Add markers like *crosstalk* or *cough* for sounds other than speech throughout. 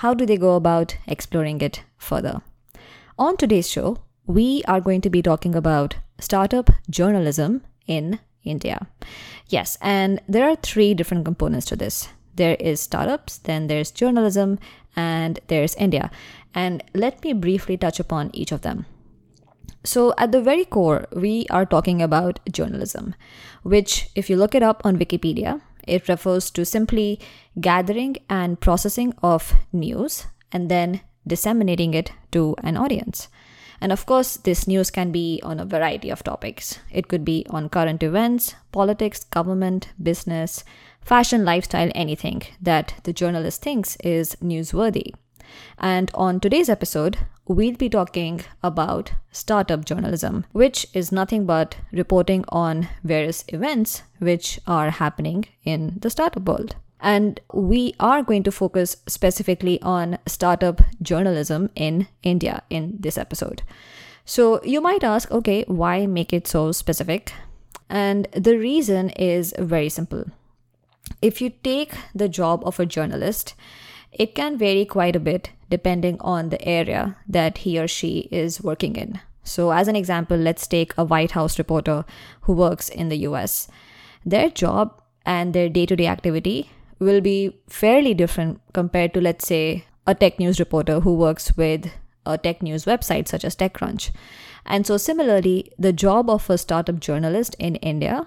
how do they go about exploring it further? On today's show we are going to be talking about startup journalism in india. Yes and there are three different components to this. There is startups then there's journalism and there's india. And let me briefly touch upon each of them. So, at the very core, we are talking about journalism, which, if you look it up on Wikipedia, it refers to simply gathering and processing of news and then disseminating it to an audience. And of course, this news can be on a variety of topics. It could be on current events, politics, government, business, fashion, lifestyle, anything that the journalist thinks is newsworthy. And on today's episode, we'll be talking about startup journalism, which is nothing but reporting on various events which are happening in the startup world. And we are going to focus specifically on startup journalism in India in this episode. So you might ask, okay, why make it so specific? And the reason is very simple. If you take the job of a journalist, it can vary quite a bit depending on the area that he or she is working in. So, as an example, let's take a White House reporter who works in the US. Their job and their day to day activity will be fairly different compared to, let's say, a tech news reporter who works with a tech news website such as TechCrunch. And so, similarly, the job of a startup journalist in India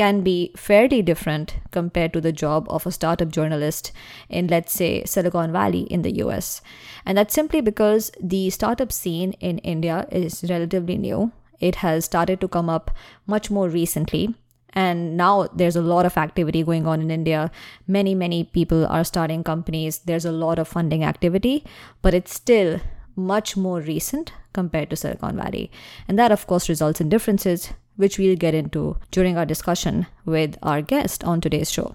can be fairly different compared to the job of a startup journalist in, let's say, Silicon Valley in the US. And that's simply because the startup scene in India is relatively new. It has started to come up much more recently. And now there's a lot of activity going on in India. Many, many people are starting companies. There's a lot of funding activity, but it's still much more recent compared to Silicon Valley. And that, of course, results in differences which we'll get into during our discussion with our guest on today's show.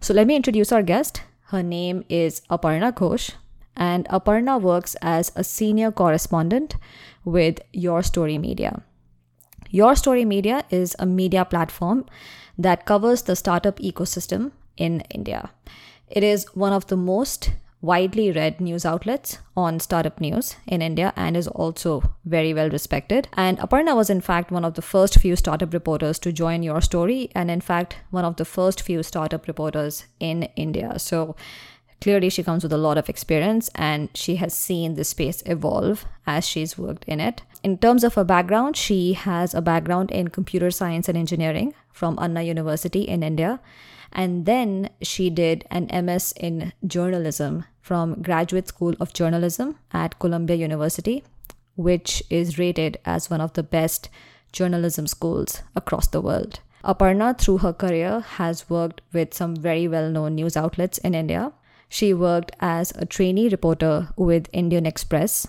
So let me introduce our guest. Her name is Aparna Ghosh, and Aparna works as a senior correspondent with YourStory Media. YourStory Media is a media platform that covers the startup ecosystem in India. It is one of the most widely read news outlets on startup news in India and is also very well respected. And Aparna was, in fact, one of the first few startup reporters to join YourStory, and in fact, one of the first few startup reporters in India. So clearly, she comes with a lot of experience and she has seen the space evolve as she's worked in it. In terms of her background, she has a background in computer science and engineering from Anna University in India. And then she did an MS in journalism from Graduate School of Journalism at Columbia University, which is rated as one of the best journalism schools across the world. Aparna, through her career, has worked with some very well known news outlets in India. She worked as a trainee reporter with Indian Express,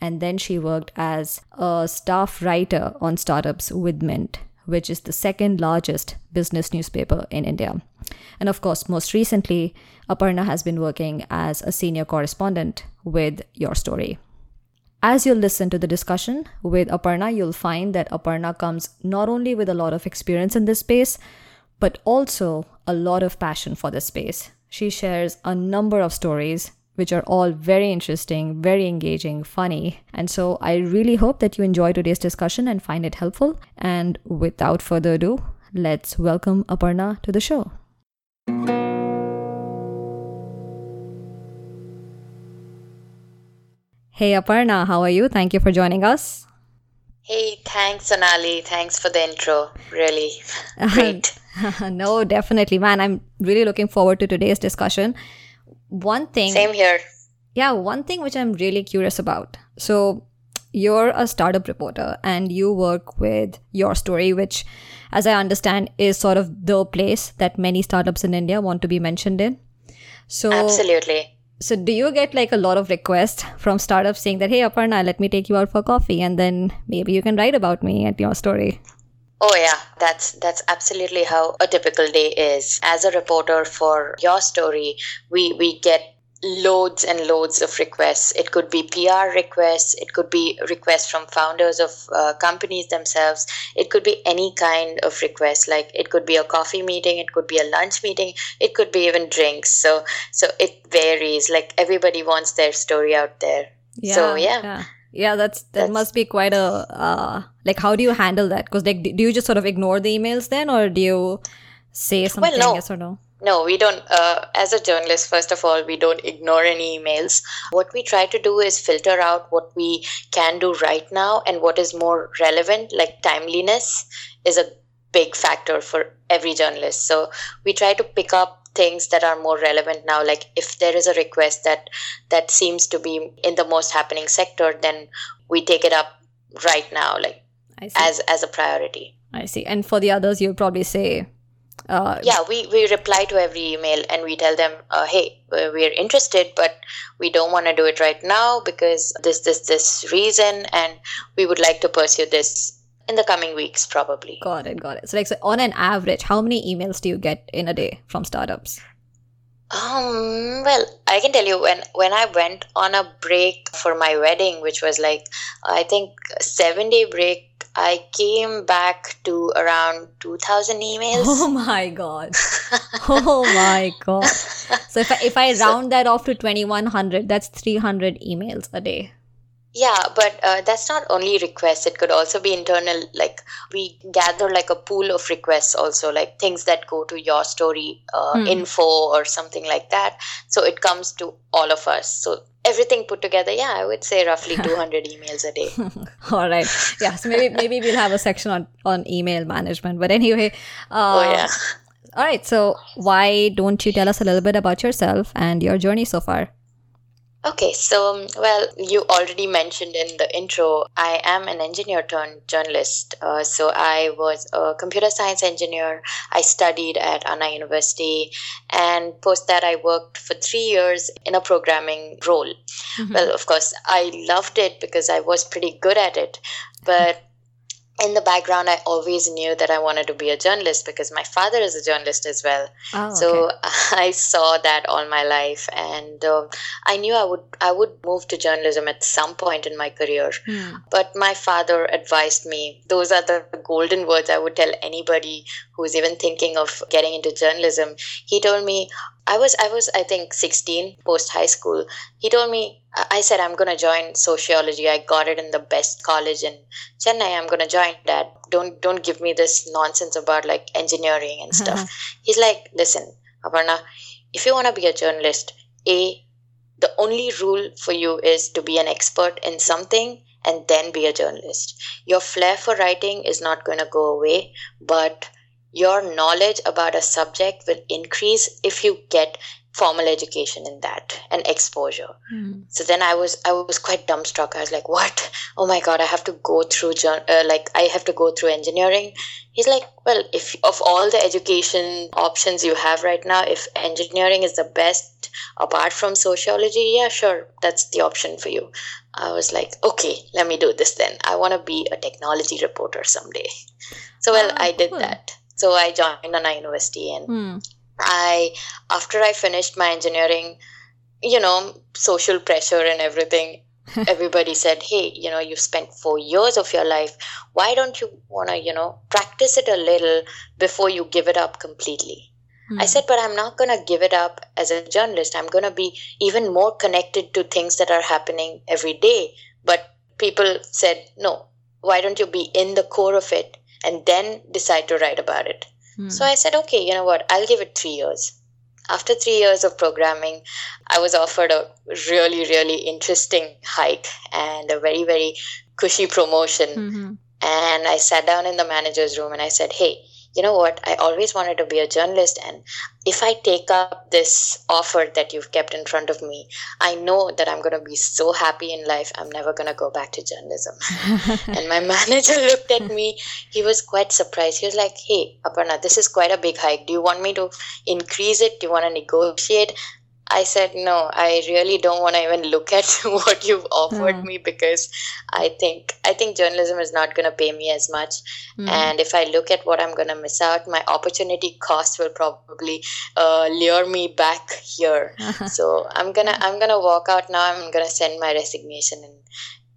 and then she worked as a staff writer on startups with Mint, which is the second largest business newspaper in India. And of course, most recently, Aparna has been working as a senior correspondent with YourStory. As you'll listen to the discussion with Aparna, you'll find that Aparna comes not only with a lot of experience in this space, but also a lot of passion for this space. She shares a number of stories which are all very interesting, very engaging, funny. And so I really hope that you enjoy today's discussion and find it helpful. And without further ado, let's welcome Aparna to the show. Hey Aparna, how are you? Thank you for joining us. Hey, thanks, Sonali. Thanks for the intro. Really *laughs* great. *laughs* no, definitely, man. I'm really looking forward to today's discussion. One thing. Same here. Yeah, one thing which I'm really curious about. So, you're a startup reporter and you work with YourStory, which, as I understand, is sort of the place that many startups in India want to be mentioned in. So, absolutely. So, do you get like a lot of requests from startups saying that, hey, Aparna, let me take you out for coffee and then maybe you can write about me and YourStory? Oh yeah, that's that's absolutely how a typical day is. As a reporter for YourStory, we we get loads and loads of requests. It could be PR requests, it could be requests from founders of uh, companies themselves, it could be any kind of request. Like it could be a coffee meeting, it could be a lunch meeting, it could be even drinks. So so it varies. Like everybody wants their story out there. Yeah, so yeah. yeah. Yeah, that's that that's, must be quite a uh, like. How do you handle that? Because like, do you just sort of ignore the emails then, or do you say something? Well, no. Yes or no? No, we don't. Uh, as a journalist, first of all, we don't ignore any emails. What we try to do is filter out what we can do right now and what is more relevant, like timeliness is a big factor for every journalist. So we try to pick up things that are more relevant now like if there is a request that that seems to be in the most happening sector then we take it up right now like as as a priority i see and for the others you'll probably say uh, yeah, we, we reply to every email and we tell them, uh, hey, we're interested, but we don't want to do it right now because this, this, this reason, and we would like to pursue this in the coming weeks, probably. Got it, got it. So, like, so on an average, how many emails do you get in a day from startups? Um, well, I can tell you when when I went on a break for my wedding, which was like I think seven day break I came back to around 2000 emails. Oh my god. oh my god. So if I, if I *laughs* round so, that off to 2100, that's 300 emails a day. Yeah, but uh, that's not only requests. It could also be internal. Like we gather like a pool of requests, also like things that go to your story uh, hmm. info or something like that. So it comes to all of us. So everything put together, yeah, I would say roughly *laughs* 200 emails a day. *laughs* all right. Yeah. So maybe maybe we'll have a section on on email management. But anyway. Uh, oh yeah. All right. So why don't you tell us a little bit about yourself and your journey so far? Okay, so um, well, you already mentioned in the intro, I am an engineer turned journalist. Uh, so I was a computer science engineer. I studied at Anna University, and post that, I worked for three years in a programming role. Mm-hmm. Well, of course, I loved it because I was pretty good at it, but in the background, I always knew that I wanted to be a journalist because my father is a journalist as well. Oh, so. *laughs* I saw that all my life, and uh, I knew I would I would move to journalism at some point in my career. Hmm. But my father advised me. Those are the golden words I would tell anybody who's even thinking of getting into journalism. He told me, I was I was I think 16 post high school. He told me I said I'm going to join sociology. I got it in the best college in Chennai. I'm going to join that. Don't don't give me this nonsense about like engineering and stuff. Uh-huh. He's like, "Listen, Aparna, if you want to be a journalist, a the only rule for you is to be an expert in something and then be a journalist. Your flair for writing is not going to go away, but your knowledge about a subject will increase if you get formal education in that and exposure. Mm. so then i was i was quite dumbstruck. I was like what? Oh my god i have to go through uh, like i have to go through engineering. He's like well if of all the education options you have right now if engineering is the best apart from sociology yeah sure that's the option for you. I was like okay let me do this then. I want to be a technology reporter someday. So well oh, i did cool. that so I joined Anna University and hmm. I after I finished my engineering, you know, social pressure and everything, *laughs* everybody said, Hey, you know, you've spent four years of your life. Why don't you wanna, you know, practice it a little before you give it up completely? Hmm. I said, but I'm not going to give it up as a journalist. I'm going to be even more connected to things that are happening every day. But people said, no, why don't you be in the core of it and then decide to write about it. Hmm. So I said, okay, you know what, I'll give it three years. After three years of programming, I was offered a really, really interesting hike and a very, very cushy promotion. Mm-hmm. And I sat down in the manager's room and I said, hey, you know what, I always wanted to be a journalist. And if I take up this offer that you've kept in front of me, I know that I'm going to be so happy in life, I'm never going to go back to journalism. *laughs* and my manager *laughs* looked at me. He was quite surprised. He was like, hey, Aparna, this is quite a big hike. Do you want me to increase it? Do you want to negotiate? I said, no, I really don't want to even look at *laughs* what you've offered Mm. me because I think I think journalism is not going to pay me as much. Mm. And if I look at what I'm going to miss out, my opportunity cost will probably uh, lure me back here. *laughs* so I'm gonna I'm gonna walk out now. I'm gonna send my resignation, and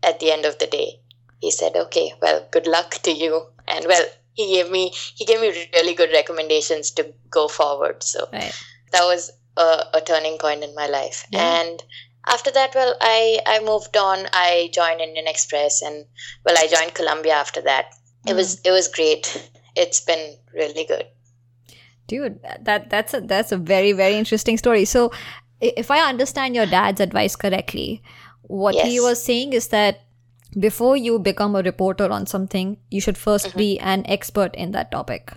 at the end of the day, he said, "Okay, well, good luck to you." And well, he gave me he gave me really good recommendations to go forward. So right. that was a, a turning point in my life. Yeah. and after that well i i moved on. I joined indian express and well i joined columbia after that. It Mm. was it was great. It's been really good. Dude that that's a that's a very very interesting story. So if i understand your dad's advice correctly what he was saying is that before you become a reporter on something you should 1st Mm-hmm. be an expert in that topic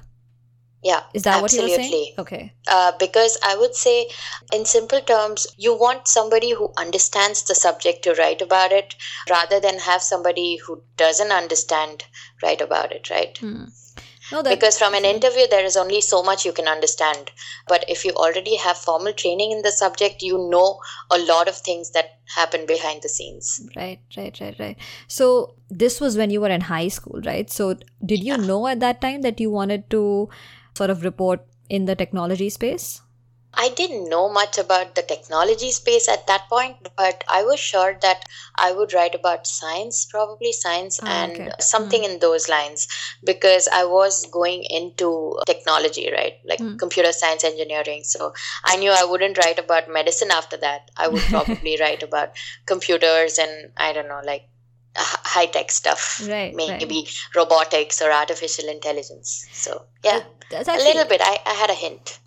yeah is that what you were saying? absolutely. okay. Uh, because i would say in simple terms you want somebody who understands the subject to write about it rather than have somebody who doesn't understand write about it right? Hmm. no because from an interview there is only so much you can understand. But if you already have formal training in the subject you know a lot of things that happen behind the scenes. Right right right right. So this was when you were in high school right? So did you know at that time that you wanted to sort of report in the technology space? I didn't know much about the technology space at that point but i was sure that i would write about science probably science Ah, and okay. something in those lines because i was going into technology right? Like Hmm. computer science engineering. So i knew i wouldn't write about medicine after that. I would *laughs* probably write about computers and i don't know like high tech stuff Right, right. maybe robotics or artificial intelligence so yeah that's a little bit I, I had a hint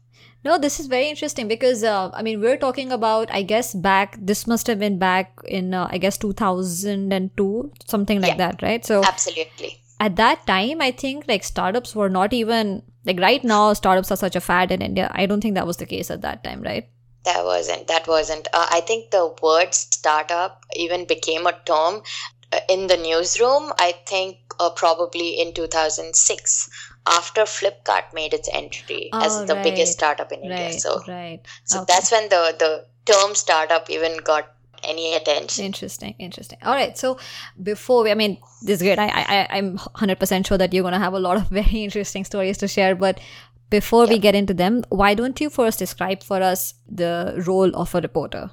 No, this is very interesting because uh, I mean we're talking about I guess back this must have been back in uh, I guess 2002 something like Yeah. that right so absolutely at that time I think like startups were not even like right now startups are such a fad in India I don't think that was the case at that time right That wasn't. That wasn't. Uh, I think the word startup even became a term in the newsroom. I think uh, probably in 2006 after Flipkart made its entry as Oh, the biggest startup in India. So, right so Okay. that's when the the term startup even got any attention. Interesting, interesting. All right. So before we, I mean, this is great. I, I, I- I'm 100% sure that you're going to have a lot of *laughs* very interesting stories to share. But before we get into them, why don't you first describe for us the role of a reporter?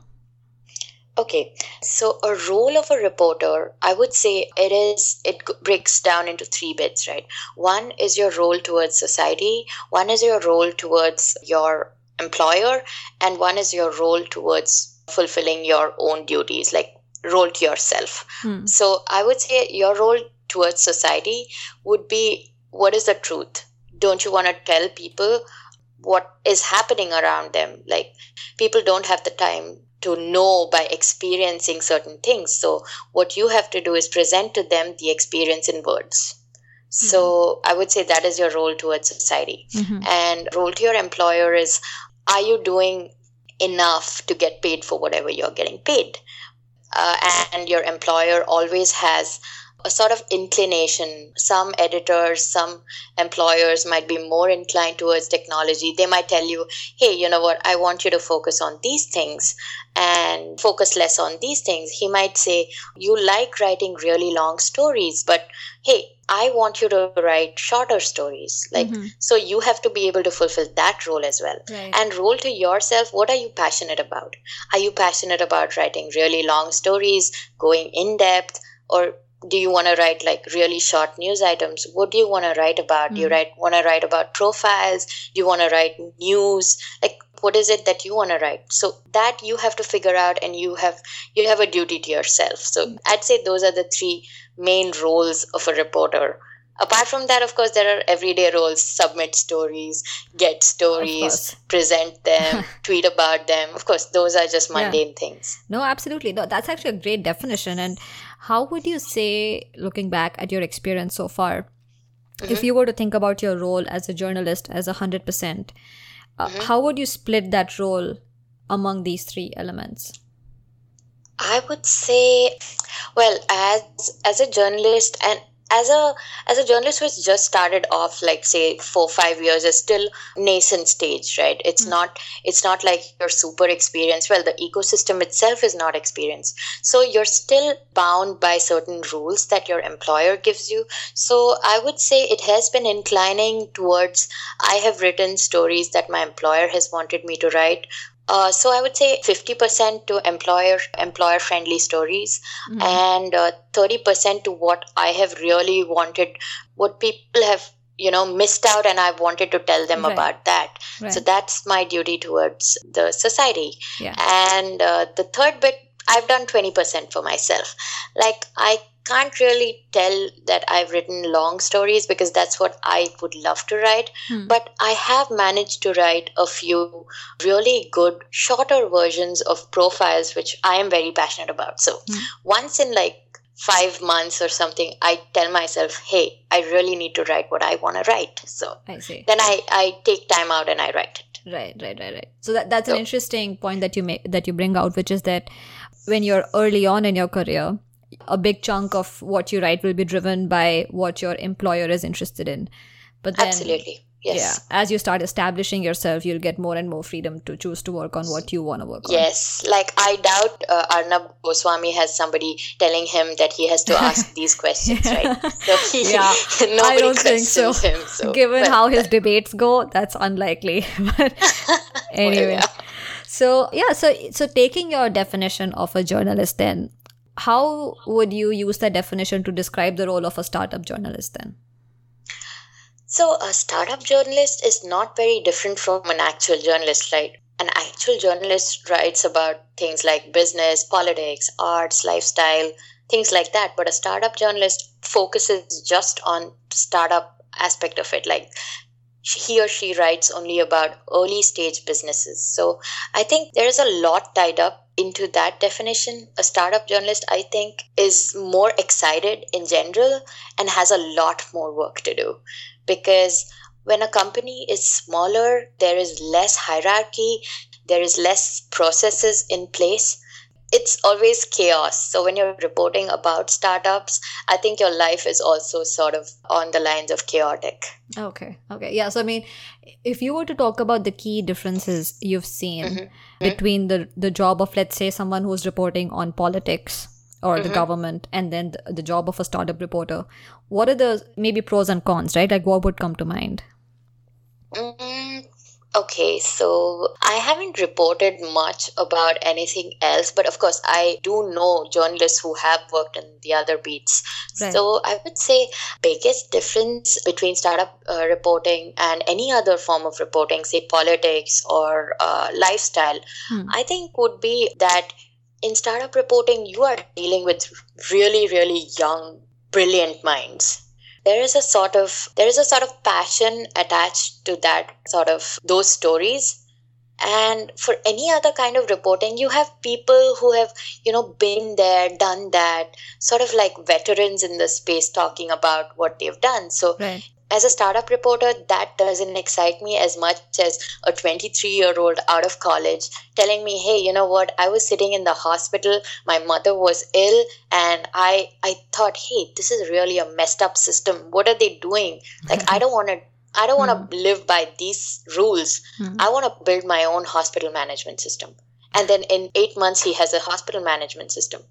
Okay, so a role of a reporter, I would say it is, it breaks down into three bits, right? One is your role towards society, one is your role towards your employer, and one is your role towards fulfilling your own duties, like role to yourself. Hmm. So I would say your role towards society would be what is the truth? Don't you want to tell people what is happening around them? Like, people don't have the time to know by experiencing certain things. So, what you have to do is present to them the experience in words. So, I would say that is your role towards society. Mhm. And role to your employer is are you doing enough to get paid for whatever you're getting paid? Uh, and your employer always has a sort of inclination. Some editors, some employers might be more inclined towards technology. They might tell you, hey, you know what, I want you to focus on these things and focus less on these things. He might say, you like writing really long stories, but hey, I want you to write shorter stories. Like, Mhm. so you have to be able to fulfill that role as well Right. and role to yourself what are you passionate about are you passionate about writing really long stories going in depth or do you want to write like really short news items? What do you want to write about? Do you Mm. write want to write about profiles? Do you want to write news? Like what is it that you want to write? So that you have to figure out and you have you have a duty to yourself. So i'd say those are the three main roles of a reporter. Apart from that of course there are everyday roles. Submit stories get stories present them *laughs* tweet about them. Of course those are just Yeah. mundane things. No, absolutely. No, that's actually a great definition. And how would you say, looking back at your experience so far, if you were to think about your role as a journalist as a 100%, percent uh, how would you split that role among these three elements? I would say, well, as as a journalist, and as a as a journalist who's just started off like say four five years is still nascent stage right? It's mm. not it's not like you're super experienced. Well the ecosystem itself is not experienced. So you're still bound by certain rules that your employer gives you. So i would say it has been inclining towards i have written stories that my employer has wanted me to write uh, so I would say 50% to employer employer friendly stories mm-hmm. and uh, 30% to what I have really wanted, what people have you know missed out and I wanted to tell them right. about that. Right. So that's my duty towards the society. Yeah. And uh, the third bit I've done 20% for myself. Like I can't really tell that I've written long stories because that's what I would love to write. Hmm. But I have managed to write a few really good, shorter versions of profiles, which I am very passionate about. So hmm. once in like five months or something, I tell myself, hey, I really need to write what I want to write. So I see. then I, I take time out and I write it. Right, right, right, right. So that, that's so, an interesting point that you make that you bring out, which is that when you're early on in your career, a big chunk of what you write will be driven by what your employer is interested in. But then, absolutely. Yes. Yeah. As you start establishing yourself, you'll get more and more freedom to choose to work on what you want to work on. Yes. Like, I doubt uh, Arnab Goswami has somebody telling him that he has to ask *laughs* these questions, right? *laughs* So he, yeah. *laughs* I don't think so. Him, so. Given but, how his debates go, that's unlikely. but anyway. Well, yeah. So, yeah. So, so taking your definition of a journalist, then, how would you use that definition to describe the role of a startup journalist then? So, a startup journalist is not very different from an actual journalist, right? An actual journalist writes about things like business, politics, arts, lifestyle, things like that. But a startup journalist focuses just on startup aspect of it, like he or she writes only about early stage businesses. So I think there is a lot tied up into that definition, a startup journalist, I think, is more excited in general and has a lot more work to do. Because when a company is smaller, there is less hierarchy, there is less processes in place. It's always chaos. So when you're reporting about startups, I think your life is also sort of on the lines of chaotic. Okay. Okay. Yeah. So I mean, if you were to talk about the key differences you've seen mm-hmm. Between the the job of let's say someone who's reporting on politics or mm-hmm. the government and then the, the, job of a startup reporter, what are the maybe pros and cons, right? Like what would come to mind? Mm-hmm. Okay, so I haven't reported much about anything else, but of course, I do know journalists who have worked in the other beats. Right. So I would say biggest difference between startup uh, reporting and any other form of reporting, say politics or uh, lifestyle, hmm. I think would be that in startup reporting, you are dealing with really, really young, brilliant minds there is a sort of there is a sort of passion attached to that sort of those stories. And for any other kind of reporting you have people who have you know been there done that sort of like veterans in the space talking about what they've done. So right as a startup reporter, that doesn't excite me as much as a 23 year old out of college telling me, hey, you know what? I was sitting in the hospital, my mother was ill, and I, I thought, hey, this is really a messed up system. What are they doing? Like, I don't want to. I don't want to mm. live by these rules. Mm. I want to build my own hospital management system. And then in eight months, he has a hospital management system.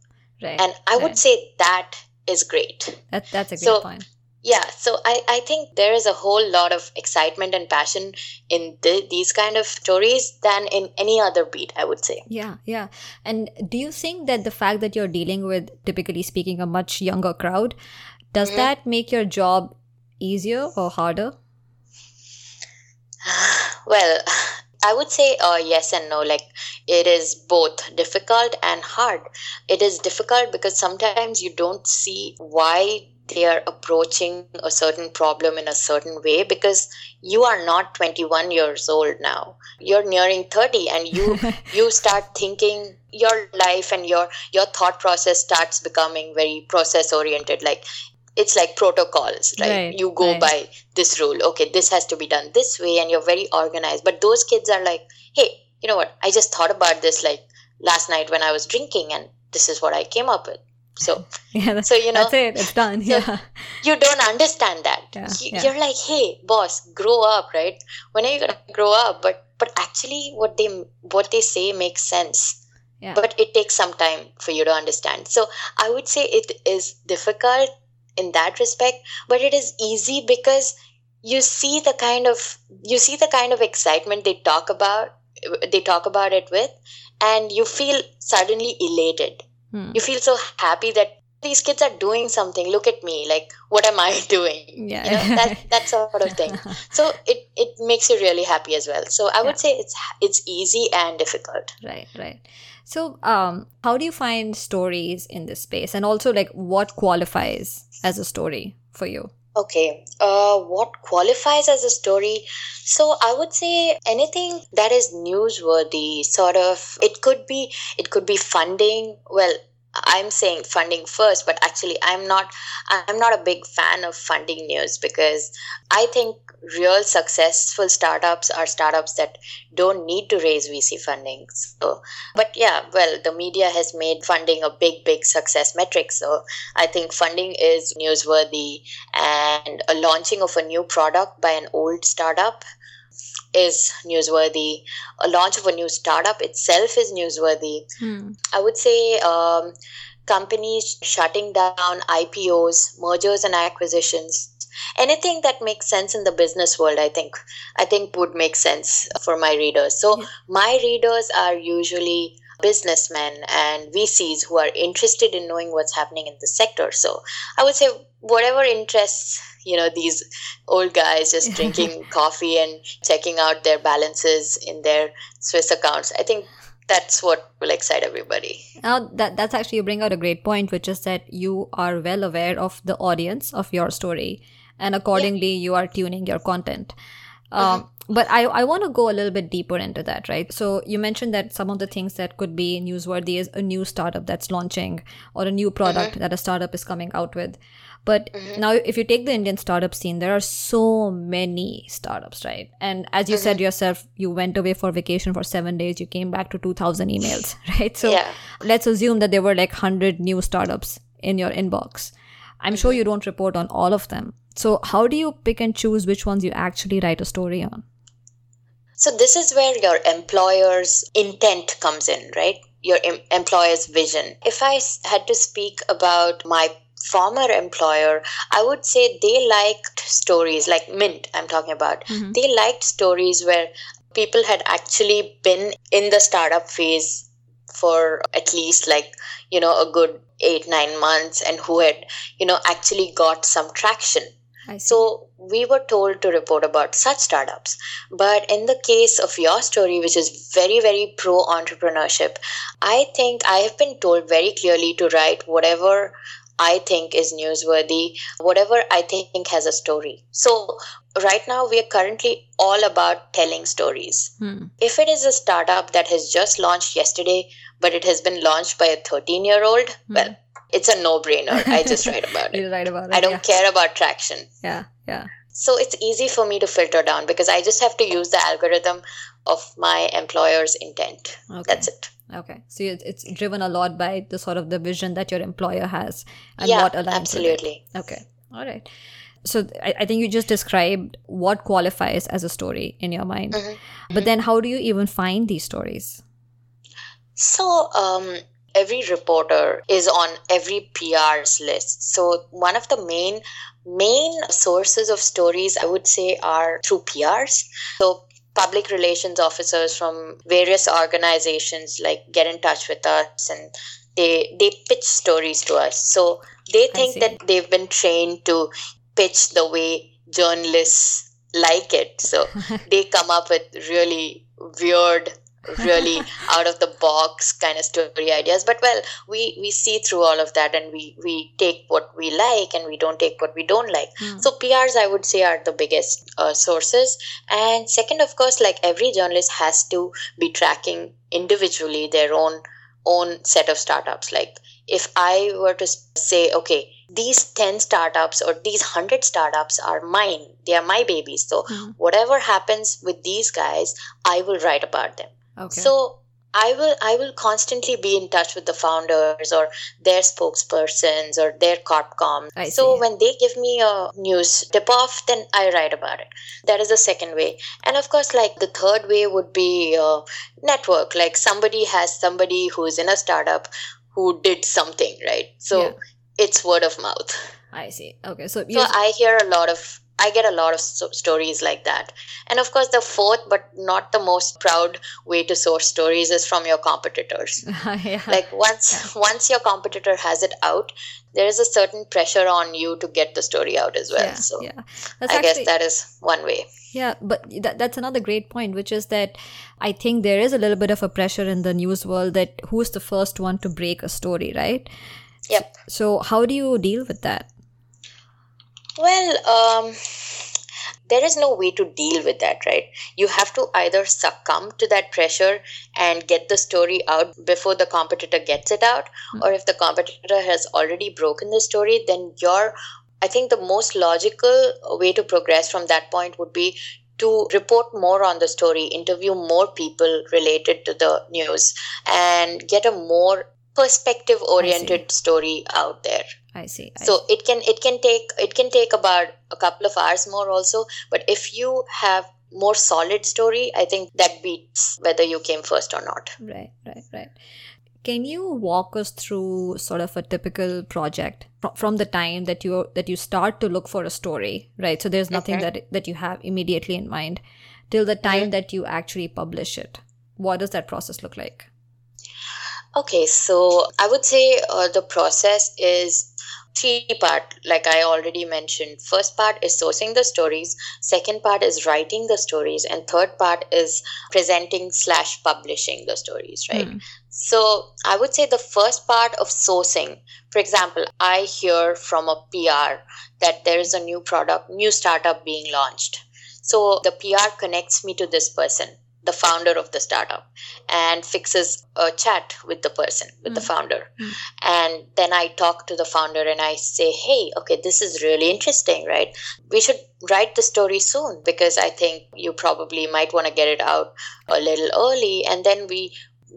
Right. And I right. would say that is great. That, that's a great so, point yeah so I, I think there is a whole lot of excitement and passion in the, these kind of stories than in any other beat i would say yeah yeah and do you think that the fact that you're dealing with typically speaking a much younger crowd does mm-hmm. that make your job easier or harder *sighs* well I would say uh, yes and no. Like it is both difficult and hard. It is difficult because sometimes you don't see why they are approaching a certain problem in a certain way because you are not 21 years old now. You're nearing 30 and you *laughs* you start thinking your life and your your thought process starts becoming very process oriented like it's like protocols right, right you go right. by this rule. Okay this has to be done this way and you're very organized. But those kids are like hey you know what? I just thought about this like last night when i was drinking and this is what i came up with So, *laughs* Yeah, so you know, that's it. It's done. so Yeah. you don't understand that. Yeah, You- yeah. You're like, hey, boss, grow up, right? When are you gonna grow up? But but actually, what they what they say makes sense. Yeah. But it takes some time for you to understand. So I would say it is difficult in that respect, but it is easy because you see the kind of you see the kind of excitement they talk about they talk about it with and you feel suddenly elated Hmm. you feel so happy that these kids are doing something look at me like what am i *laughs* doing Yeah. you know that that sort of thing *laughs* so it it makes you really happy as well so i would say it's it's easy and difficult Right, right. So, um, how do you find stories in this space, and also like what qualifies as a story for you? Okay, uh, what qualifies as a story? So I would say anything that is newsworthy, sort of. It could be, it could be funding. Well, I'm saying funding first, but actually, I'm not. I'm not a big fan of funding news because I think real successful startups are startups that don't need to raise VC funding. So, but yeah, well, the media has made funding a big, big success metric. So I think funding is newsworthy and a launching of a new product by an old startup is newsworthy. A launch of a new startup itself is newsworthy. Hmm. I would say um, companies shutting down IPOs, mergers and acquisitions, anything that makes sense in the business world. I think I think would make sense for my readers. So Yeah. my readers are usually businessmen and VCs who are interested in knowing what's happening in the sector. So I would say whatever interests you know these old guys just *laughs* drinking coffee and checking out their balances in their Swiss accounts. I think that's what will excite everybody. Now that that's actually you bring out a great point, which is that you are well aware of the audience of your story, and accordingly you are tuning your content. Um, But I, I want to go a little bit deeper into that, right? So you mentioned that some of the things that could be newsworthy is a new startup that's launching or a new product that a startup is coming out with. But mm-hmm. now, if you take the Indian startup scene, there are so many startups, right? And as you said mm-hmm. yourself, you went away for vacation for seven days, you came back to 2,000 emails, *laughs* right? So Yeah. let's assume that there were like 100 new startups in your inbox. I'm sure mm-hmm. you don't report on all of them. So, how do you pick and choose which ones you actually write a story on? So this is where your employer's intent comes in, right? Your em- employer's vision. If I had to speak about my former employer, I would say they liked stories like Mint, I'm talking about. Mhm. They liked stories where people had actually been in the startup phase for at least like, you know, a good eight, nine months and who had, you know, actually got some traction. So we were told to report about such startups. But in the case of YourStory, which is very, very pro entrepreneurship, I think I have been told very clearly to write whatever I think is newsworthy, whatever I think has a story. So right now, we are currently all about telling stories. Hmm. If it is a startup that has just launched yesterday, but it has been launched by a 13 year old, well, it's a no brainer. I *laughs* just write about it. You write about it. I don't yeah. care about traction. Yeah, yeah. So it's easy for me to filter down because I just have to use the algorithm of my employer's intent. Okay. That's it. Okay. So it's, it's driven a lot by the sort of the vision that your employer has and yeah, what aligns with it. absolutely. Okay. All right. So I, I think you just described what qualifies as a story in your mind. Mhm. But then how do you even find these stories? So um, every reporter is on every PR's list. So one of the main main sources of stories I would say are through PRs. So public relations officers from various organizations like get in touch with us and they they pitch stories to us. So they think that they've been trained to pitch the way journalists like it. So *laughs* they come up with really weird really out of the box kind of story ideas. But well we we see through all of that and we we take what we like and we don't take what we don't like. Hmm. so prs i would say are the biggest uh, sources. And second of course like every journalist has to be tracking individually their own own set of startups. Like if i were to say okay these 10 startups or these 100 startups are mine they are my babies. So Hmm. whatever happens with these guys i will write about them Okay. so I will I will constantly be in touch with the founders or their spokespersons or their corpcom. So when they give me a news tip off, then I write about it. That is the second way, and of course, like the third way would be uh, network. Like somebody has somebody who's in a startup who did something right. So Yeah. it's word of mouth. I see. Okay, so So I hear a lot of, I get a lot of so- stories like that. And of course, the fourth, but not the most proud way to source stories is from your competitors. *laughs* yeah. Like once, once your competitor has it out, there is a certain pressure on you to get the story out as well. yeah, so yeah. That's I actually, guess that is one way. Yeah, but that, that's another great point, which is that I think there is a little bit of a pressure in the news world that who's the first one to break a story, right? Yep. So, how do you deal with that? Well, um, there is no way to deal with that, right? You have to either succumb to that pressure and get the story out before the competitor gets it out, or if the competitor has already broken the story, then your I think the most logical way to progress from that point would be to report more on the story, interview more people related to the news, and get a more perspective oriented story out there I see. I so it can it can take it can take about a couple of hours more also but if you have more solid story i think that beats whether you came first or not Right, right, right. Can you walk us through sort of a typical project fr- from the time that you that you start to look for a story, right? So there's nothing that that you have immediately in mind till the time mm-hmm. that you actually publish it. What does that process look like? Okay so i would say uh, the process is three part like i already mentioned first part is sourcing the stories second part is writing the stories and third part is presenting slash publishing the stories right Hmm. So I would say the first part of sourcing, for example, I hear from a PR that there is a new product, new startup being launched. So the PR connects me to this person, the founder of the startup, and fixes a chat with the person, with the Mm. founder. Mm. And then I talk to the founder and I say, hey, okay, this is really interesting, right? We should write the story soon because I think you probably might want to get it out a little early. And then we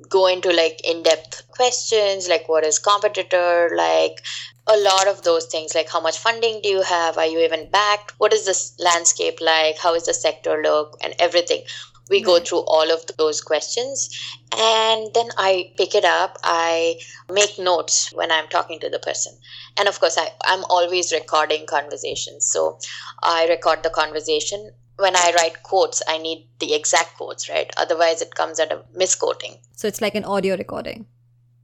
go into like in-depth questions like what is competitor like a lot of those things like how much funding do you have are you even backed what is this landscape like how is the sector look and everything we go through all of those questions. And then i pick it up. I make notes when i'm talking to the person. And of course I, i'm always recording conversations. So i record the conversation. When i write quotes i need the exact quotes right? Otherwise it comes at a misquoting. So it's like an audio recording.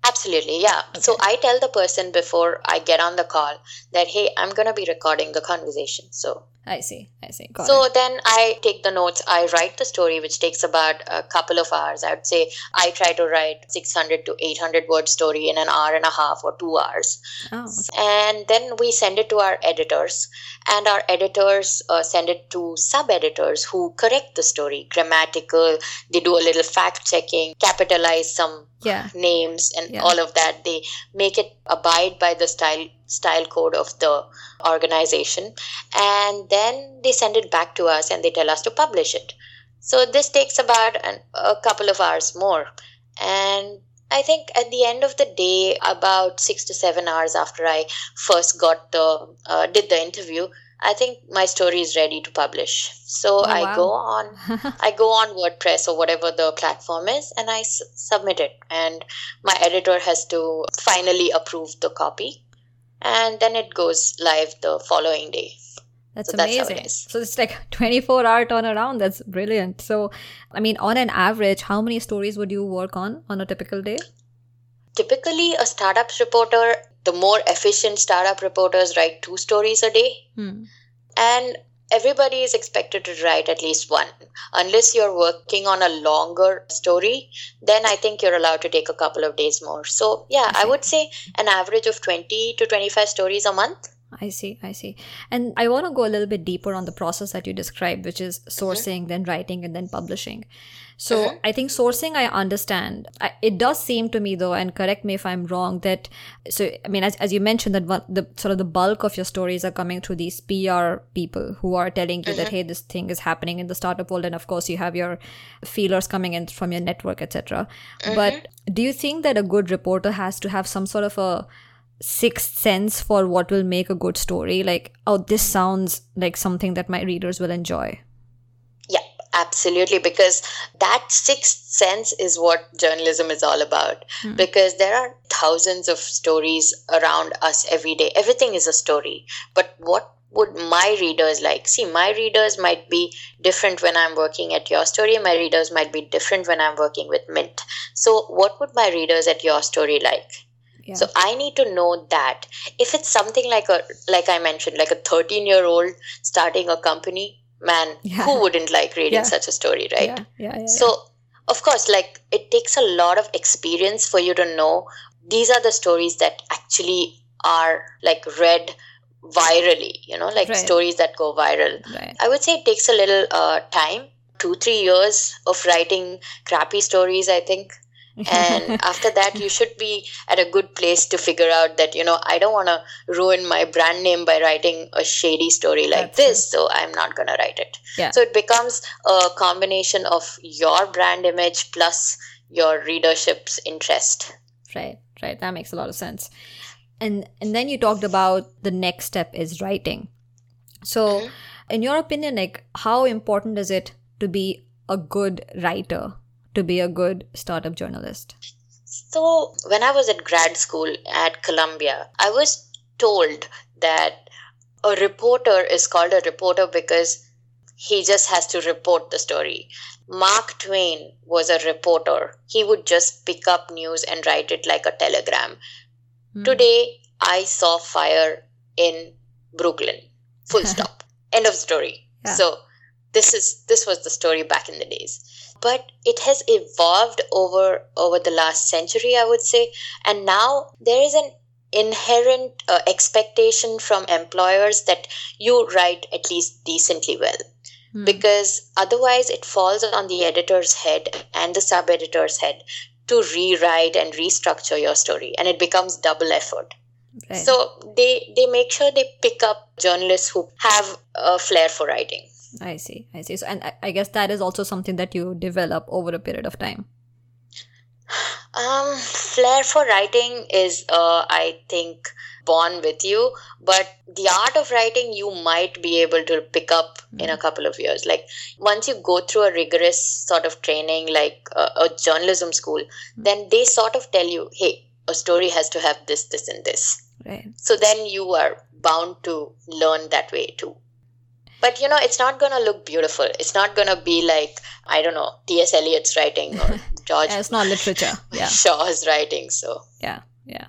Absolutely, yeah. So I tell the person before I get on the call that, hey, I'm going to be recording the conversation. So I see. I see. Got so it. then I take the notes, I write the story, which takes about a couple of hours. I would say I try to write 600 to 800 word story in an hour and a half or two hours. Oh, okay. And then we send it to our editors, and our editors uh, send it to sub editors who correct the story, grammatical, they do a little fact checking, capitalize some yeah. names and Yeah. all of that they make it abide by the style style code of the organization and then they send it back to us and they tell us to publish it so this takes about an, a couple of hours more and i think at the end of the day about 6 to 7 hours after i first got the uh, did the interview i think my story is ready to publish so Oh, i wow. go on *laughs* I go on WordPress or whatever the platform is and I s- submit it. And my editor has to finally approve the copy. And then it goes live the following day. That's So that's how it amazing. So it's like *laughs* 24 hour turnaround. That's brilliant. So, I mean, on an average, how many stories would you work on on a typical day? Typically, a startups reporter, the more efficient startup reporters write two stories a day. Hmm. And everybody is expected to write at least one. Unless you're working on a longer story, then I think you're allowed to take a couple of days more. So, yeah, I I would say an average of 20 to 25 stories a month. I see, I see. And I want to go a little bit deeper on the process that you described, which is mm-hmm. sourcing, then writing, and then publishing. So Mhm. I think sourcing, I understand. I, it does seem to me, though, and correct me if I'm wrong, that so I mean, as, as you mentioned, that one, the sort of the bulk of your stories are coming through these PR people who are telling you that hey, this thing is happening in the startup world, and of course you have your feelers coming in from your network, etc. But do you think that a good reporter has to have some sort of a sixth sense for what will make a good story? Like, oh, this sounds like something that my readers will enjoy. Absolutely. Because that sixth sense is what journalism is all about. Hmm. Because there are thousands of stories around us every day. Everything is a story. But what would my readers like? See, my readers might be different when I'm working at YourStory. My readers might be different when I'm working with Mint. So, what would my readers at YourStory like? Yeah. So I need to know that if it's something like a like I mentioned, like a 13 year old starting a company, man, Yeah. who wouldn't like reading Yeah. such a story, right? Yeah. So of course, like it takes a lot of experience for you to know these are the stories that actually are like read virally, you know, like Right. stories that go viral. right. I would say it takes a little uh, time, two, three years of writing crappy stories, I think and *laughs* after that you should be at a good place to figure out that you know i don't want to ruin my brand name by writing a shady story like That's this so i'm not going to write it. Yeah. so it becomes a combination of your brand image plus your readership's interest. Right right. That makes a lot of sense. And and then you talked about the next step is writing. So Mhm. in your opinion like how important is it to be a good writer to be a good startup journalist So, when I was at grad school at Columbia, I was told that a reporter is called a reporter because he just has to report the story. Mark Twain was a reporter. He would just pick up news and write it like a telegram. Hmm. Today, I saw fire in Brooklyn. Full *laughs* stop. End of story. Yeah. So, this is this was the story back in the days but it has evolved over over the last century i would say and now there is an inherent uh, expectation from employers that you write at least decently well Hmm. because otherwise it falls on the editor's head and the sub editor's head to rewrite and restructure your story and it becomes double effort Right. so they they make sure they pick up journalists who have a flair for writing i see i see so and I, I guess that is also something that you develop over a period of time Um, flair for writing is, uh, I think, born with you, but the art of writing you might be able to pick up in a couple of years. Like once you go through a rigorous sort of training, like a, a journalism school, then they sort of tell you, hey, a story has to have this, this, and this. right So then you are bound to learn that way too. But you know, it's not gonna look beautiful. It's not gonna be like I don't know T.S. Eliot's writing or *laughs* George Yeah, it's not literature *laughs* yeah Shaw's writing. So yeah yeah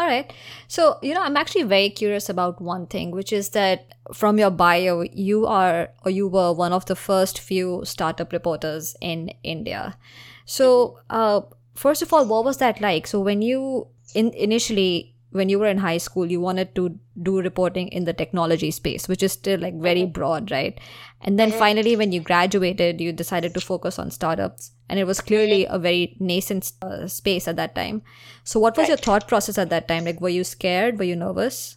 all right so you know i'm actually very curious about one thing which is that from your bio you are or you were one of the first few startup reporters in india so uh, first of all what was that like so when you in initially when you were in high school you wanted to do reporting in the technology space which is still like very broad right? And then finally when you graduated you decided to focus on startups and it was clearly a very nascent uh, space at that time. So what was your thought process at that time? Like were you scared? Were you nervous?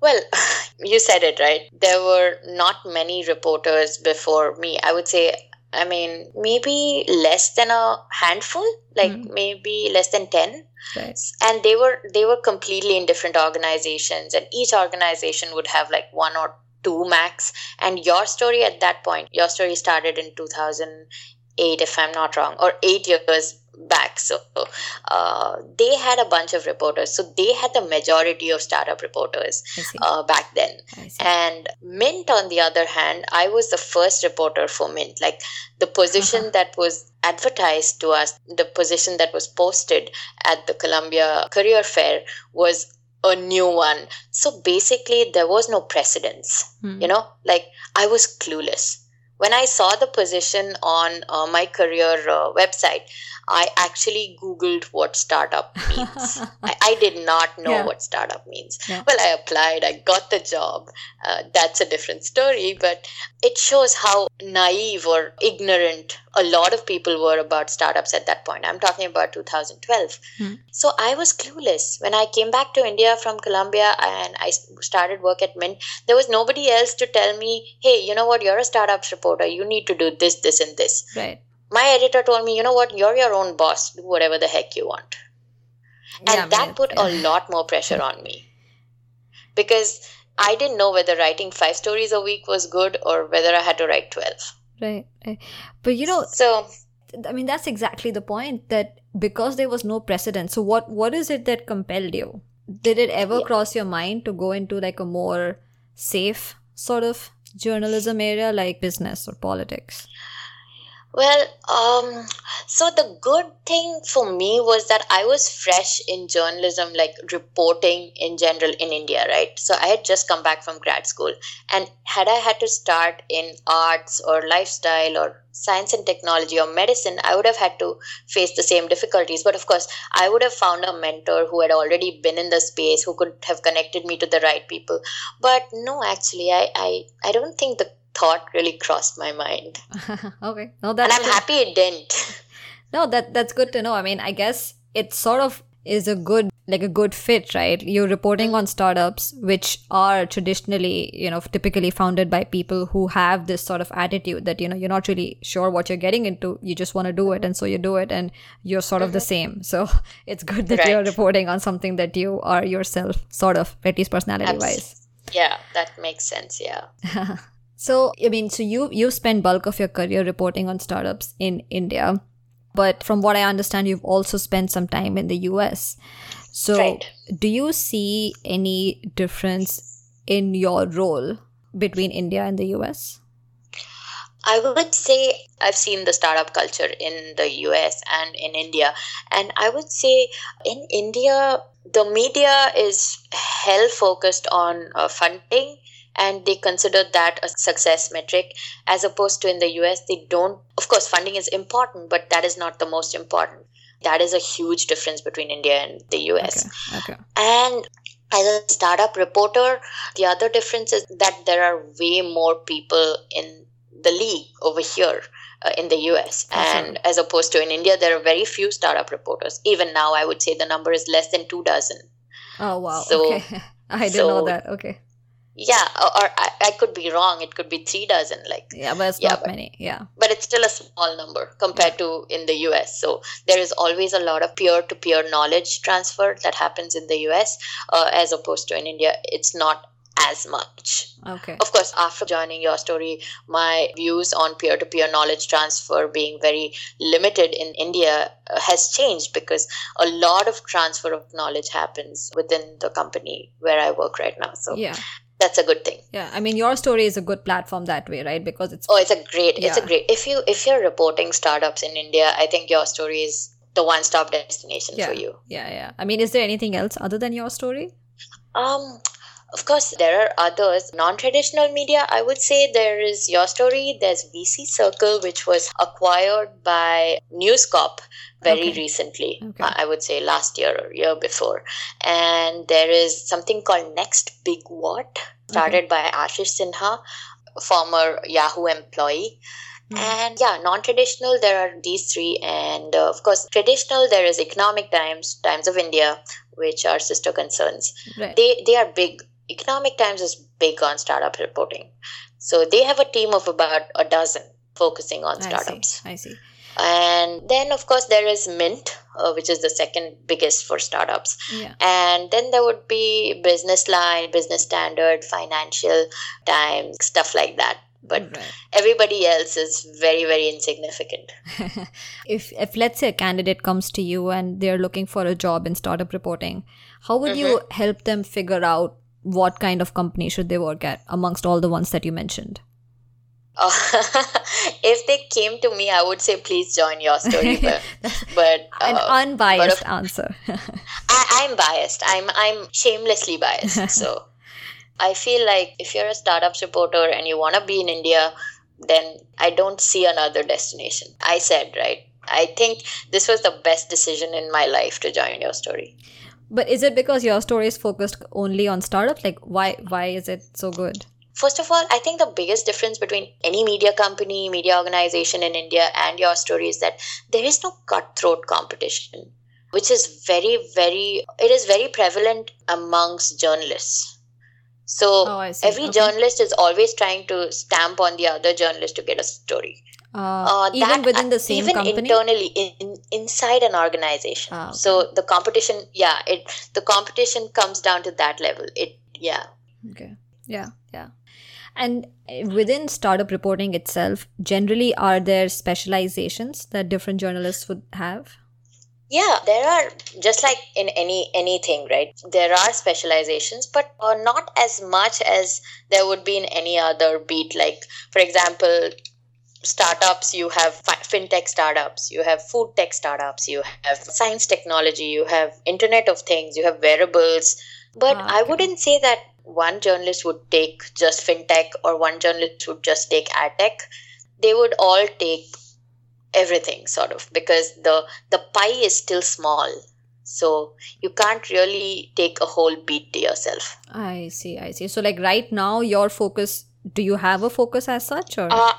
Well, *sighs* you said it right. There were not many reporters before me. I would say, I mean, maybe less than a handful, like Mhm. maybe less than 10. right And they were they were completely in different organizations and each organization would have like one or two max and YourStory at that point, YourStory started in 2008 if I'm not wrong or 8 years back. So uh, they had a bunch of reporters. So they had the majority of startup reporters uh, back then. And mint on the other hand i was the first reporter for mint. Like the position that was advertised to us the position that was posted at the columbia career fair was a new one. So basically there was no precedence Hmm. you know? Like i was clueless. When i saw the position on uh, my career uh, website i actually googled what startup *laughs* means I, I did not know Yeah. what startup means Yeah. well i applied i got the job uh, that's a different story but it shows how naive or ignorant a lot of people were about startups at that point. I'm talking about 2012. Hmm. So I was clueless. When I came back to India from Columbia and I started work at Mint, there was nobody else to tell me, hey, you know what, you're a startups reporter. You need to do this, this, and this. Right. My editor told me, you know what, you're your own boss. Do whatever the heck you want. And Yeah, that mean, put yeah. a *laughs* lot more pressure on me because I didn't know whether writing five stories a week was good or whether I had to write 12. Right. right. But you know, So, I mean, that's exactly the point that because there was no precedent. So what what is it that compelled you? Did it ever Yeah. cross your mind to go into like a more safe sort of journalism area like business or politics? Well, um, so the good thing for me was that I was fresh in journalism, like reporting in general in India, right? So I had just come back from grad school. And had I had to start in arts or lifestyle or science and technology or medicine, I would have had to face the same difficulties. But of course, I would have found a mentor who had already been in the space who could have connected me to the right people. But no, actually, I, I, I don't think the thought really crossed my mind. *laughs* okay. No, And I'm good. happy it didn't. *laughs* No, that that's good to know. I mean, I guess it sort of is a good like a good fit, right? You're reporting on startups which are traditionally, you know, typically founded by people who have this sort of attitude that, you know, you're not really sure what you're getting into. You just want to do it and so you do it and you're sort of the mm-hmm. same. So *laughs* it's good that you're reporting on something that you are yourself, sort of, at least personality wise. yeah, that makes sense. Yeah. So I mean, so you you spent bulk of your career reporting on startups in India, but from what I understand, you've also spent some time in the US. So Right. do you see any difference in your role between India and the US? I would say I've seen the startup culture in the US and in India. And I would say in India, the media is hell focused on uh, funding and they consider that a success metric as opposed to in the US, they don't. Of course, funding is important, but that is not the most important. That is a huge difference between India and the US. Okay. Okay. And as a startup reporter, the other difference is that there are way more people in the league over here uh, in the US. And as opposed to in India, there are very few startup reporters. Even now, I would say the number is less than two dozen. Oh wow. So- okay. *laughs* I didn't know that. Okay. Yeah, or, or I, I could be wrong. It could be three dozen. Like Yeah, but it's Yeah, not but- many. Yeah. but it's still a small number compared to in the US. So there is always a lot of peer to peer knowledge transfer that happens in the US, uh, as opposed to in India, it's not as much. Okay. Of course, after joining YourStory, my views on peer to peer knowledge transfer being very limited in India uh, has changed because a lot of transfer of knowledge happens within the company where I work right now. So Yeah. That's a good thing. Yeah. I mean, YourStory is a good platform that way, right? Because it's Oh, it's a great. It's a great. If you if you're reporting startups in India, I think YourStory is the one stop destination yeah. for you. Yeah. Yeah. I mean, is there anything else other than YourStory? Um, of course, there are others. Non-traditional media, I would say there is YourStory. There's VC Circle, which was acquired by News Corp very Okay. recently. Okay. I would say last year or year before. And there is something called Next Big What, started by Ashish Sinha, former Yahoo employee. Hmm. And yeah, non-traditional there are these three, and uh, of course traditional there is Economic Times, Times of India, which are sister concerns Right. they they are big economic times is big on startup reporting so they have a team of about a dozen focusing on startups. I see. I see. and then of course there is mint uh, which is the second biggest for startups Yeah. and then there would be business line business standard financial times stuff like that but Right. everybody else is very very insignificant *laughs* if if let's say a candidate comes to you and they're looking for a job in startup reporting how would you Mm-hmm. help them figure out what kind of company should they work at amongst all the ones that you mentioned Uh, *laughs* if they came to me i would say please join YourStory *laughs* but, but an uh, unbiased of- answer *laughs* I, I'm biased. I'm I'm shamelessly biased. so I feel like if you're a startups reporter and you want to be in India, then I don't see another destination. I said right. I think this was the best decision in my life to join YourStory. but is it because YourStory is focused only on startups like why why is it so good First of all, I think the biggest difference between any media company, media organization in India and YourStory is that there is no cutthroat competition, which is very, very, it is very prevalent amongst journalists. So Oh, every Okay. journalist is always trying to stamp on the other journalist to get a story. Uh, Uh, even that- within the same even company. internally in, in, inside an organization. Ah, okay. So the competition, yeah, it the competition comes down to that level. It yeah. Okay. Yeah. Yeah. And uh, within startup reporting itself, generally, are there specializations that different journalists would have? Yeah, there are just like in any anything, right? There are specializations, but uh, not as much as there would be in any other beat. Like, for example, startups. You have fi- fintech startups. You have food tech startups. You have science technology. You have Internet of Things. You have wearables. But Ah, I wouldn't say that one journalist would take just fintech or one journalist would just take ad tech. They would all take everything sort of because the the pie is still small so you can't really take a whole beat to yourself I see. I see. So, like right now, your focus. Do you have a focus as such, or uh,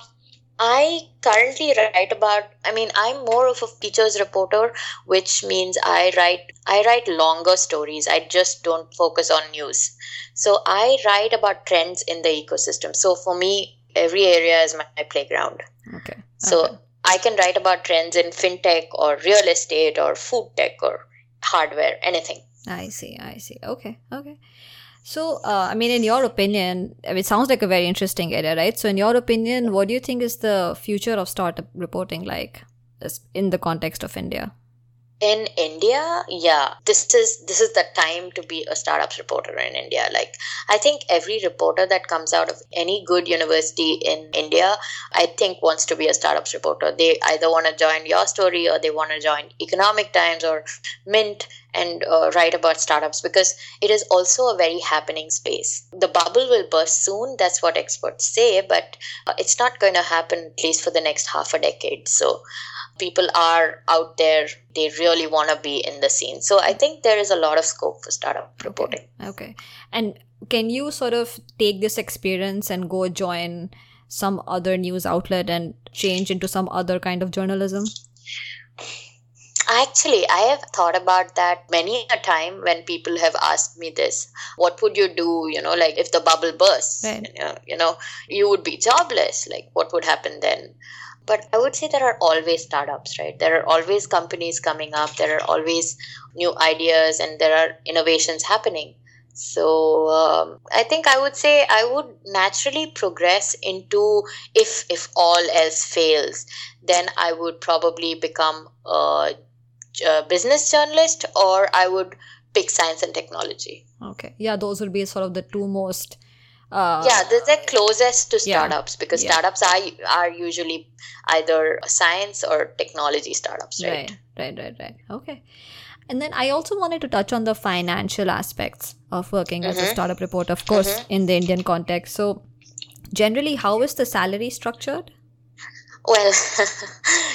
i currently write about i mean i'm more of a features reporter which means i write i write longer stories i just don't focus on news so i write about trends in the ecosystem so for me every area is my, my playground okay? So okay. I can write about trends in fintech or real estate or food tech or hardware, anything. I see. I see. Okay. Okay. So, uh, I mean, in your opinion, I mean, it sounds like a very interesting area, right? So, in your opinion, what do you think is the future of startup reporting like in the context of India? In India, yeah, this is this is the time to be a startups reporter in India. Like I think every reporter that comes out of any good university in India, I think wants to be a startups reporter. They either want to join YourStory or they want to join Economic Times or Mint and uh, write about startups because it is also a very happening space. The bubble will burst soon, that's what experts say, but uh, it's not going to happen at least for the next half a decade. So people are out there, they really want to be in the scene. So I think there is a lot of scope for startup reporting. Okay. And can you sort of take this experience and go join some other news outlet and change into some other kind of journalism? Actually, I have thought about that many a time when people have asked me this. What would you do, you know, like if the bubble bursts? Right. You, know, you know, you would be jobless. Like, what would happen then? But I would say there are always startups, right? There are always companies coming up. There are always new ideas and there are innovations happening. So um, I think I would say I would naturally progress into if if all else fails, then I would probably become a, a business journalist or I would pick science and technology. Okay. Yeah, those would be sort of the two most. Uh, yeah, they're the closest to Yeah. startups because Yeah. startups are are usually either science or technology startups, right? Right, right, right, right. Okay. And then I also wanted to touch on the financial aspects of working as a Mhm. startup reporter, of course, in the Indian context. So, generally, how is the salary structured? Well, *laughs*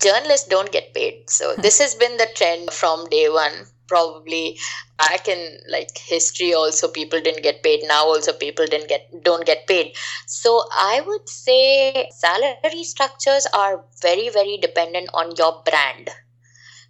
journalists don't get paid. So hmm. this has been the trend from day one. Probably back in like history also people didn't get paid. Now also people didn't get don't get paid. So I would say salary structures are very, very dependent on your brand.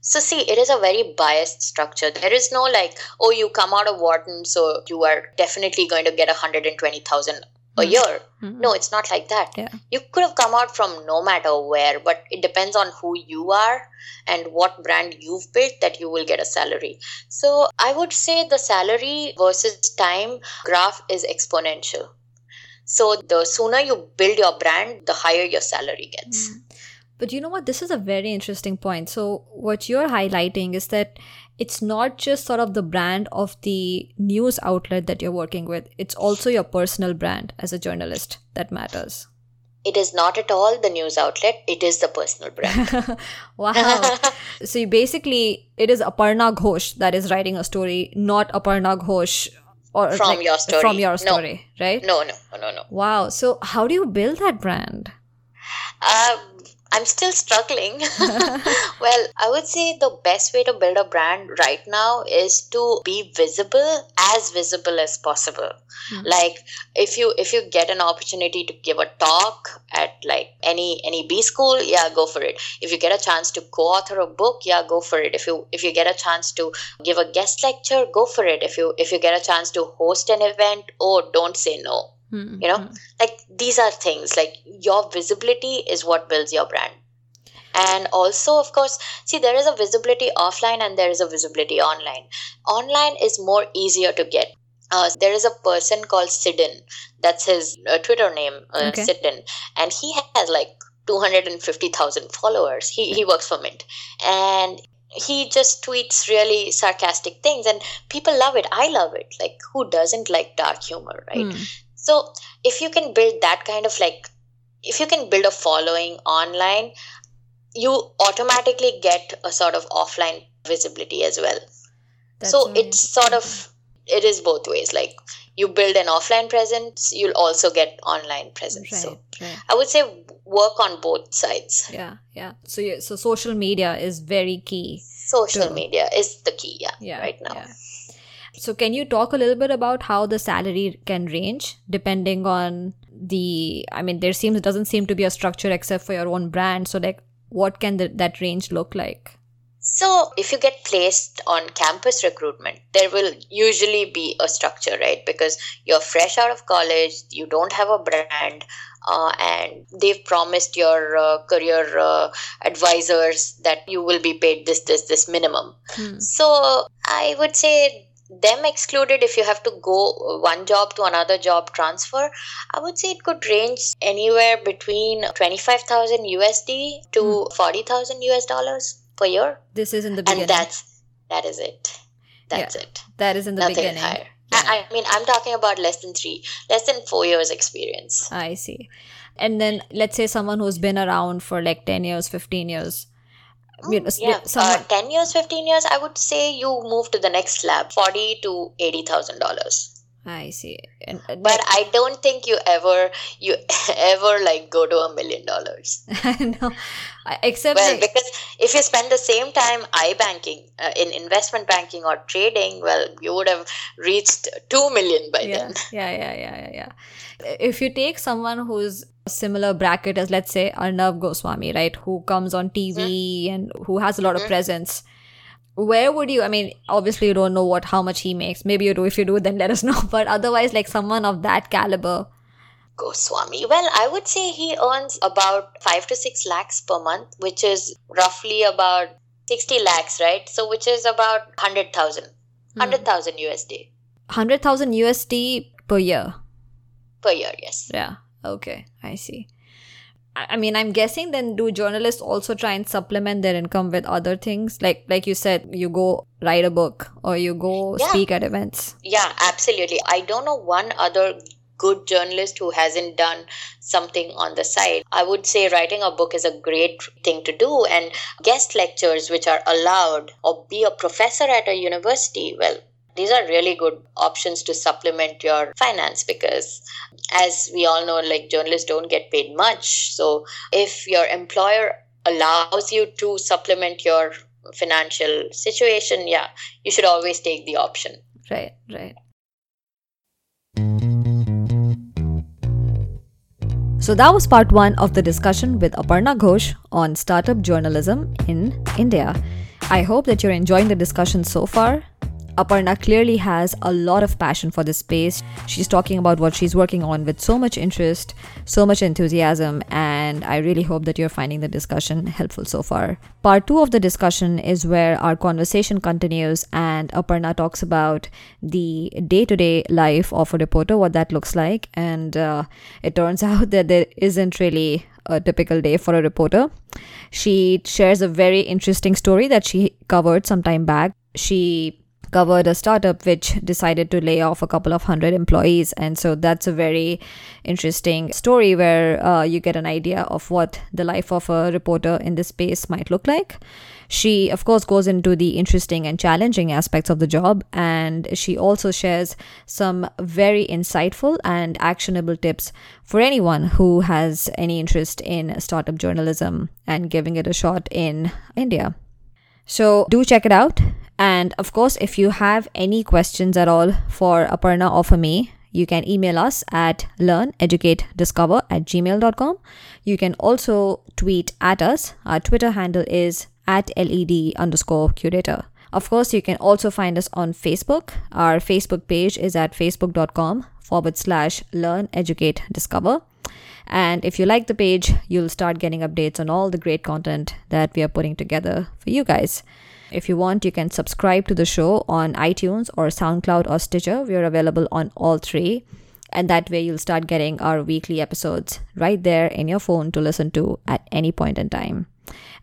So see, it is a very biased structure. There is no like, oh, you come out of Wharton, so you are definitely going to get 120,000 a Hmm. year. Mhm. No, it's not like that. Yeah. You could have come out from no matter where, but it depends on who you are and what brand you've built that you will get a salary. So I would say the salary versus time graph is exponential. So the sooner you build your brand, the higher your salary gets. Mm. But you know what? This is a very interesting point. So, what you're highlighting is that it's not just sort of the brand of the news outlet that you're working with, it's also your personal brand as a journalist that matters. It is not at all the news outlet, it is the personal brand. *laughs* wow. *laughs* so, you basically, it is Aparna Ghosh that is writing a story, not Aparna Ghosh or From YourStory. From your No. story, right? no, no, no, no. Wow. So, how do you build that brand? Um, I'm still struggling. *laughs* *laughs* Well, I would say the best way to build a brand right now is to be visible, as visible as possible. Mm-hmm. Like if you if you get an opportunity to give a talk at like any any B school, yeah, go for it. If you get a chance to co-author a book, yeah, go for it. If you if you get a chance to give a guest lecture, go for it. If you if you get a chance to host an event, oh, don't say no. Mm-hmm. You know, like these are things like your visibility is what builds your brand and also of course see there is a visibility offline and there is a visibility online online is more easier to get uh, there is a person called Sidin. That's his uh, Twitter name, uh, okay. Sidin, and he has like two hundred and fifty thousand followers. He he works for Mint, and he just tweets really sarcastic things, and people love it. I love it. Like who doesn't like dark humor, right? Mm. So if you can build that kind of like, if you can build a following online, you automatically get a sort of offline visibility as well. That's so amazing. it's sort of it is both ways. Like you build an offline presence, you'll also get online presence. Right, so right. I would say work on both sides. Yeah, yeah. So so social media is very key. Social to, media is the key. Yeah, yeah right now. Yeah. So can you talk a little bit about how the salary can range depending on the? I mean, there seems doesn't seem to be a structure except for your own brand. So like, what can the, that range look like? So, if you get placed on campus recruitment, there will usually be a structure, right? Because you're fresh out of college, you don't have a brand, uh, and they've promised your uh, career uh, advisors that you will be paid this, this, this minimum. Hmm. So, I would say them excluded if you have to go one job to another job transfer i would say it could range anywhere between 25000 usd to mm. 40000 us dollars per year. This is in the beginning. and that's that is it. That's yeah, it. that is in the Nothing beginning. higher. Yeah. I, I mean i'm talking about less than three less than four years experience. I see. And then let's say someone who's been around for like 10 years 15 years you know, yeah. Uh, 10 years 15 years i would say you move to the next slab 40 to 80 thousand dollars I see. And, uh, but I don't think you ever you *laughs* ever like go to a million dollars. *laughs* no, except well, like, because if you spend the same time i banking uh, in investment banking or trading, well, you would have reached two million by yeah, then. *laughs* Yeah, yeah, yeah, yeah, yeah. If you take someone who's similar bracket as let's say Arnab Goswami, right, who comes on TV mm-hmm. and who has a lot mm-hmm. of presence. Where would you? I mean, obviously you don't know what how much he makes. Maybe you do. If you do, then *laughs* let us know. But otherwise, like someone of that caliber, Goswami. Well, I would say he earns about five to six lakhs per month, which is roughly about 60 lakhs, right? So, which is about 100,000. 100,000 USD. 100,000 USD per year. Per year, yes. Yeah. Okay, I see. I mean, I'm guessing then do journalists also try and supplement their income with other things? Like like you said, you go write a book or you go yeah. speak at events. Yeah, absolutely. I don't know one other good journalist who hasn't done something on the side. I would say writing a book is a great thing to do and guest lectures which are allowed or be a professor at a university. Well, these are really good options to supplement your finance because as we all know like journalists don't get paid much so if your employer allows you to supplement your financial situation yeah you should always take the option right right So that was part one of the discussion with Aparna Ghosh on startup journalism in India. I hope that you're enjoying the discussion so far. Aparna clearly has a lot of passion for this space. She's talking about what she's working on with so much interest, so much enthusiasm, and I really hope that you're finding the discussion helpful so far. Part two of the discussion is where our conversation continues, and Aparna talks about the day to day life of a reporter, what that looks like, and uh, it turns *laughs* out that there isn't really a typical day for a reporter. She shares a very interesting story that she covered some time back. She covered a startup which decided to lay off a couple of hundred employees. And so that's a very interesting story where uh, you get an idea of what the life of a reporter in this space might look like. She, of course, goes into the interesting and challenging aspects of the job, and she also shares some very insightful and actionable tips for anyone who has any interest in startup journalism and giving it a shot in India. So do check it out. And of course, if you have any questions at all for Aparna or for me, you can email us at learneducatediscover at gmail.com. You can also tweet at us. Our Twitter handle is at led underscore curator. Of course, you can also find us on Facebook. Our Facebook page is at facebook.com forward slash learn, educate, discover. And if you like the page, you'll start getting updates on all the great content that we are putting together for you guys. If you want, you can subscribe to the show on iTunes or SoundCloud or Stitcher. We are available on all three. And that way, you'll start getting our weekly episodes right there in your phone to listen to at any point in time.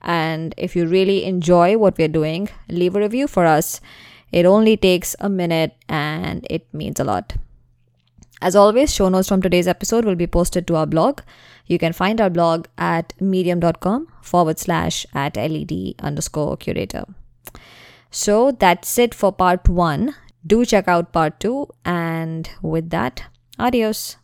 And if you really enjoy what we're doing, leave a review for us. It only takes a minute and it means a lot. As always, show notes from today's episode will be posted to our blog. You can find our blog at medium.com forward slash at led underscore curator. So that's it for part one. Do check out part two. And with that, adios.